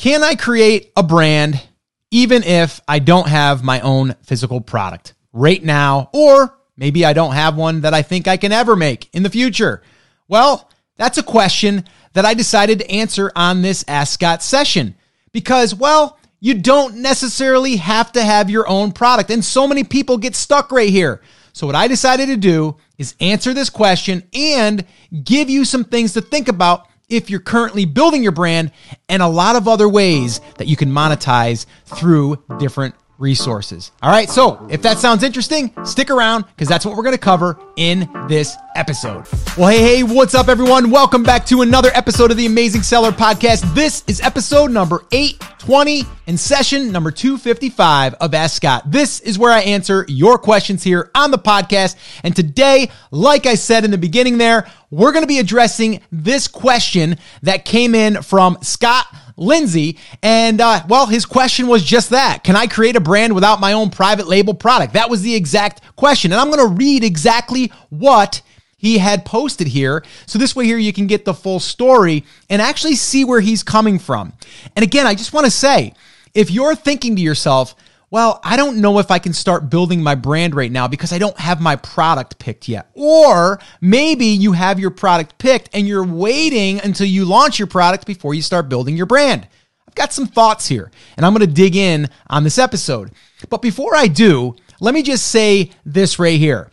Can I create a brand even if I don't have my own physical product right now, or maybe I don't have one that I think I can ever make in the future? Well, that's a question that I decided to answer on this Ask Scott session because, well, you don't necessarily have to have your own product. And so many people get stuck right here. So, what I decided to do is answer this question and give you some things to think about if you're currently building your brand and a lot of other ways that you can monetize through different resources. All right, so if that sounds interesting, stick around because that's what we're going to cover in this episode. Well, hey, hey, what's up, everyone? Welcome back to another episode of the Amazing Seller Podcast. This is episode number 820 and session number 255 of Ask Scott. This is where I answer your questions here on the podcast. And today, like I said in the beginning there, we're going to be addressing this question that came in from Scott Lindsay. And uh, well, his question was just that Can I create a brand without my own private label product? That was the exact question. And I'm going to read exactly what he had posted here. So this way here you can get the full story and actually see where he's coming from. And again, I just want to say, if you're thinking to yourself, well, I don't know if I can start building my brand right now because I don't have my product picked yet. Or maybe you have your product picked and you're waiting until you launch your product before you start building your brand. I've got some thoughts here and I'm going to dig in on this episode. But before I do, let me just say this right here.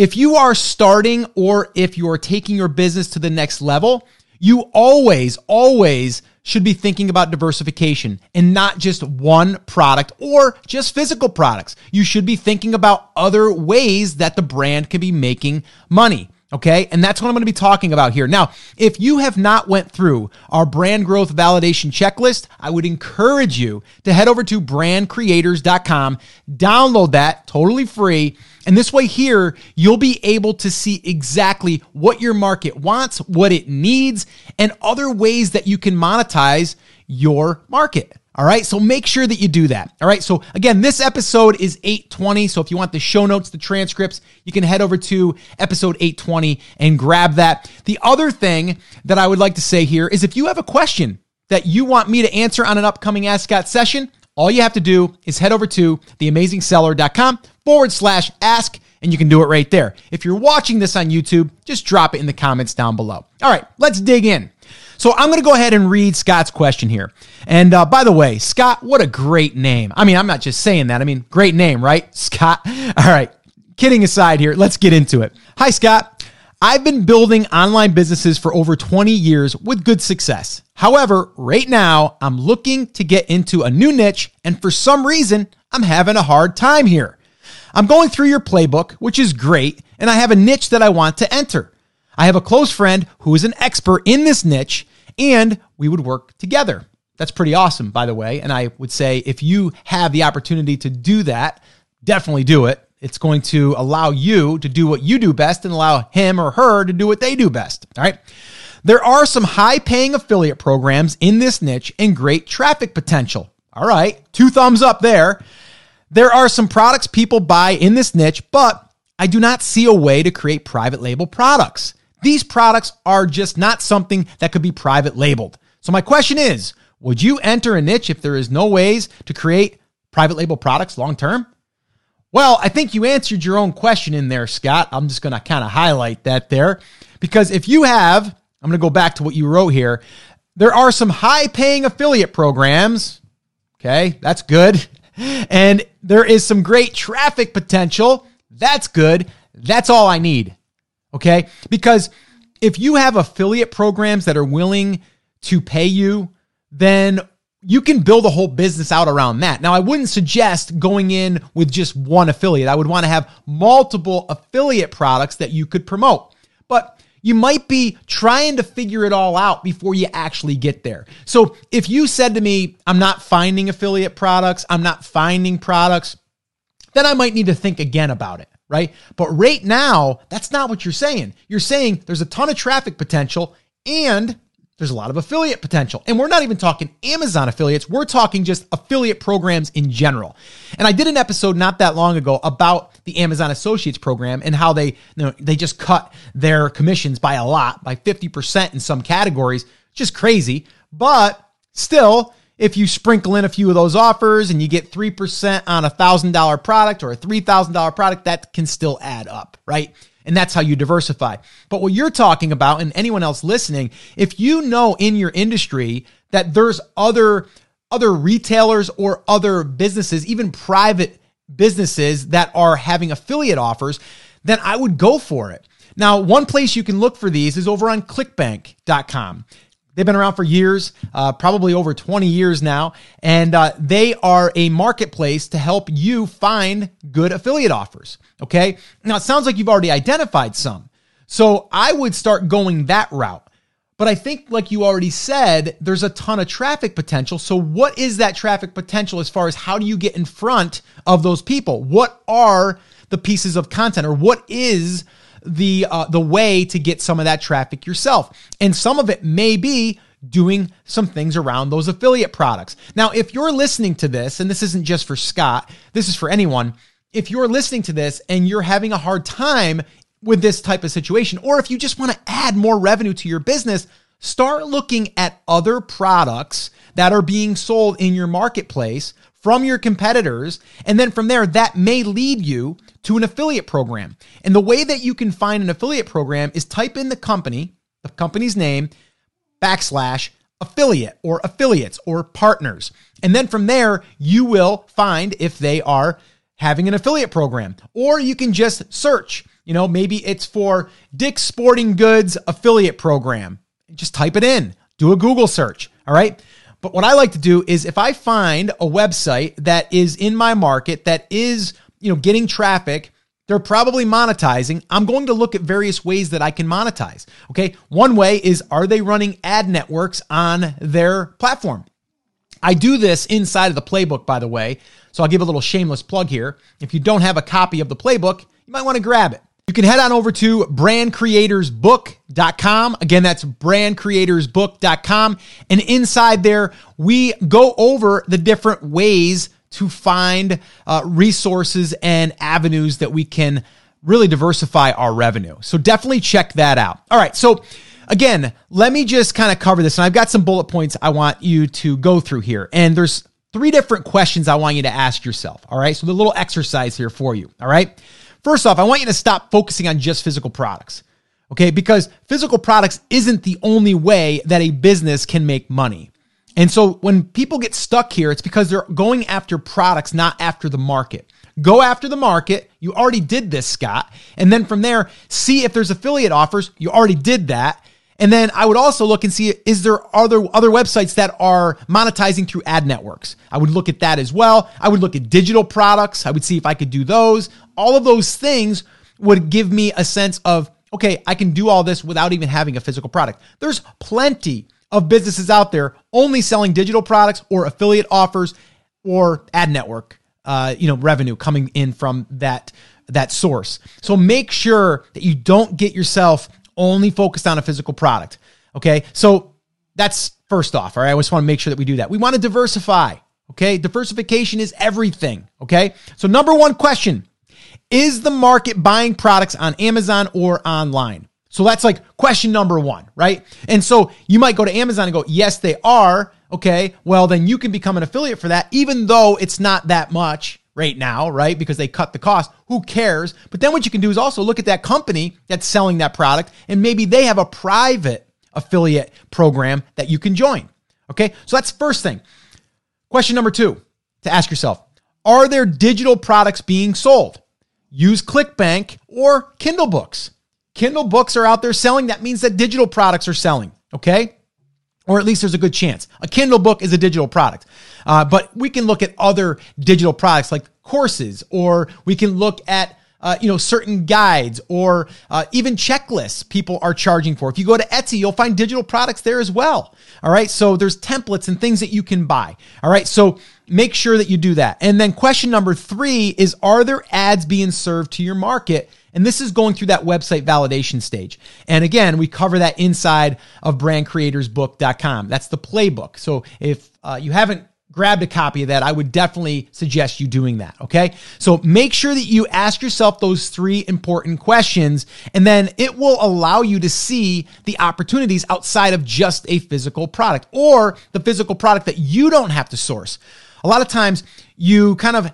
If you are starting or if you're taking your business to the next level, you always, always should be thinking about diversification and not just one product or just physical products. You should be thinking about other ways that the brand can be making money. Okay. And that's what I'm going to be talking about here. Now, if you have not went through our brand growth validation checklist, I would encourage you to head over to brandcreators.com, download that totally free. And this way here, you'll be able to see exactly what your market wants, what it needs, and other ways that you can monetize your market. All right. So make sure that you do that. All right. So again, this episode is 820. So if you want the show notes, the transcripts, you can head over to episode 820 and grab that. The other thing that I would like to say here is if you have a question that you want me to answer on an upcoming Ask Scott session, all you have to do is head over to theamazingseller.com forward slash ask, and you can do it right there. If you're watching this on YouTube, just drop it in the comments down below. All right, let's dig in. So I'm going to go ahead and read Scott's question here. And uh, by the way, Scott, what a great name. I mean, I'm not just saying that. I mean, great name, right? Scott. All right. Kidding aside here, let's get into it. Hi, Scott. I've been building online businesses for over 20 years with good success. However, right now, I'm looking to get into a new niche, and for some reason, I'm having a hard time here. I'm going through your playbook, which is great, and I have a niche that I want to enter. I have a close friend who is an expert in this niche, and we would work together. That's pretty awesome, by the way. And I would say if you have the opportunity to do that, definitely do it. It's going to allow you to do what you do best and allow him or her to do what they do best. All right. There are some high paying affiliate programs in this niche and great traffic potential. All right. Two thumbs up there. There are some products people buy in this niche, but I do not see a way to create private label products. These products are just not something that could be private labeled. So my question is, would you enter a niche if there is no ways to create private label products long term? Well, I think you answered your own question in there, Scott. I'm just going to kind of highlight that there because if you have, I'm going to go back to what you wrote here. There are some high paying affiliate programs. Okay, that's good. And there is some great traffic potential. That's good. That's all I need. Okay. Because if you have affiliate programs that are willing to pay you, then you can build a whole business out around that. Now, I wouldn't suggest going in with just one affiliate. I would want to have multiple affiliate products that you could promote. But you might be trying to figure it all out before you actually get there. So if you said to me, I'm not finding affiliate products, I'm not finding products, then I might need to think again about it right? But right now, that's not what you're saying. You're saying there's a ton of traffic potential and there's a lot of affiliate potential. And we're not even talking Amazon affiliates, we're talking just affiliate programs in general. And I did an episode not that long ago about the Amazon Associates program and how they you know, they just cut their commissions by a lot, by 50% in some categories, just crazy. But still, if you sprinkle in a few of those offers and you get 3% on a $1,000 product or a $3,000 product, that can still add up, right? And that's how you diversify. But what you're talking about, and anyone else listening, if you know in your industry that there's other other retailers or other businesses, even private businesses that are having affiliate offers, then I would go for it. Now, one place you can look for these is over on clickbank.com. They've been around for years, uh, probably over 20 years now, and uh, they are a marketplace to help you find good affiliate offers. Okay. Now, it sounds like you've already identified some. So I would start going that route. But I think, like you already said, there's a ton of traffic potential. So, what is that traffic potential as far as how do you get in front of those people? What are the pieces of content, or what is the uh, the way to get some of that traffic yourself? And some of it may be doing some things around those affiliate products. Now, if you're listening to this, and this isn't just for Scott, this is for anyone. If you're listening to this and you're having a hard time with this type of situation, or if you just want to add more revenue to your business, start looking at other products that are being sold in your marketplace from your competitors. And then from there, that may lead you to an affiliate program. And the way that you can find an affiliate program is type in the company, the company's name, backslash affiliate or affiliates or partners. And then from there, you will find if they are having an affiliate program. Or you can just search you know, maybe it's for Dick's Sporting Goods affiliate program. Just type it in, do a Google search. All right. But what I like to do is if I find a website that is in my market that is, you know, getting traffic, they're probably monetizing. I'm going to look at various ways that I can monetize. Okay. One way is are they running ad networks on their platform? I do this inside of the playbook, by the way. So I'll give a little shameless plug here. If you don't have a copy of the playbook, you might want to grab it. You can head on over to brandcreatorsbook.com. Again, that's brandcreatorsbook.com. And inside there, we go over the different ways to find uh, resources and avenues that we can really diversify our revenue. So definitely check that out. All right. So again, let me just kind of cover this. And I've got some bullet points I want you to go through here. And there's three different questions I want you to ask yourself. All right. So the little exercise here for you. All right. First off, I want you to stop focusing on just physical products. Okay, because physical products isn't the only way that a business can make money. And so when people get stuck here, it's because they're going after products, not after the market. Go after the market. You already did this, Scott. And then from there, see if there's affiliate offers. You already did that. And then I would also look and see is there other other websites that are monetizing through ad networks. I would look at that as well. I would look at digital products. I would see if I could do those. All of those things would give me a sense of okay, I can do all this without even having a physical product. There's plenty of businesses out there only selling digital products or affiliate offers or ad network uh, you know revenue coming in from that that source. So make sure that you don't get yourself only focused on a physical product. Okay. So that's first off. All right. I just want to make sure that we do that. We want to diversify. Okay. Diversification is everything. Okay. So, number one question Is the market buying products on Amazon or online? So that's like question number one, right? And so you might go to Amazon and go, yes, they are. Okay. Well, then you can become an affiliate for that, even though it's not that much right now, right? Because they cut the cost. Who cares? But then what you can do is also look at that company that's selling that product and maybe they have a private affiliate program that you can join. Okay. So that's first thing. Question number two to ask yourself Are there digital products being sold? Use ClickBank or Kindle Books. Kindle books are out there selling. That means that digital products are selling. Okay or at least there's a good chance. A Kindle book is a digital product. Uh, but we can look at other digital products like courses, or we can look at uh, you know, certain guides or uh, even checklists people are charging for. If you go to Etsy, you'll find digital products there as well. All right. So there's templates and things that you can buy. All right. So make sure that you do that. And then question number three is Are there ads being served to your market? And this is going through that website validation stage. And again, we cover that inside of brandcreatorsbook.com. That's the playbook. So if uh, you haven't grabbed a copy of that, I would definitely suggest you doing that. Okay. So make sure that you ask yourself those three important questions, and then it will allow you to see the opportunities outside of just a physical product or the physical product that you don't have to source. A lot of times you kind of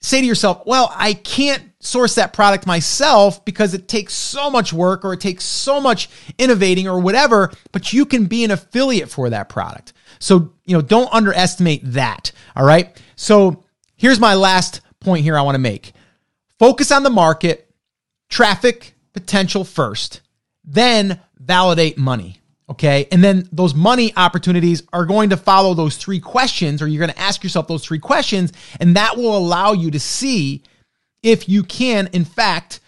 say to yourself, well, I can't source that product myself because it takes so much work or it takes so much innovating or whatever, but you can be an affiliate for that product. So, you know, don't underestimate that. All right. So here's my last point here I want to make focus on the market, traffic potential first, then validate money. Okay. And then those money opportunities are going to follow those three questions, or you're going to ask yourself those three questions, and that will allow you to see if you can, in fact,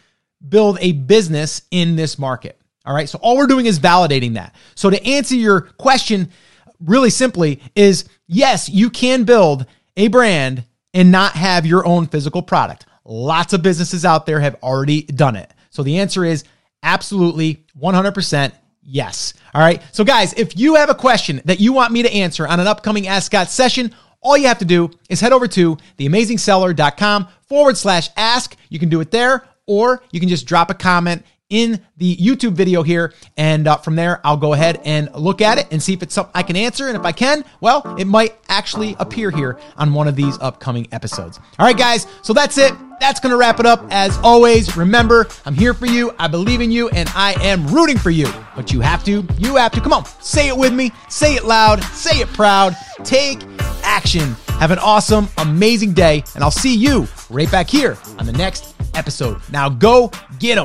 build a business in this market. All right. So all we're doing is validating that. So to answer your question, really simply is yes, you can build a brand and not have your own physical product. Lots of businesses out there have already done it. So the answer is absolutely 100% yes. All right. So guys, if you have a question that you want me to answer on an upcoming Ask Scott session, all you have to do is head over to theamazingseller.com forward slash ask. You can do it there, or you can just drop a comment in the YouTube video here. And uh, from there, I'll go ahead and look at it and see if it's something I can answer. And if I can, well, it might actually appear here on one of these upcoming episodes. All right, guys. So that's it. That's going to wrap it up. As always, remember, I'm here for you. I believe in you and I am rooting for you. But you have to, you have to. Come on, say it with me. Say it loud. Say it proud. Take action. Have an awesome, amazing day. And I'll see you right back here on the next episode. Now go get them.